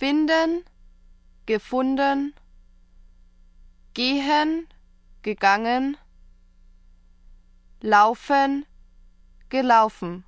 finden, gefunden, gehen, gegangen, laufen, gelaufen.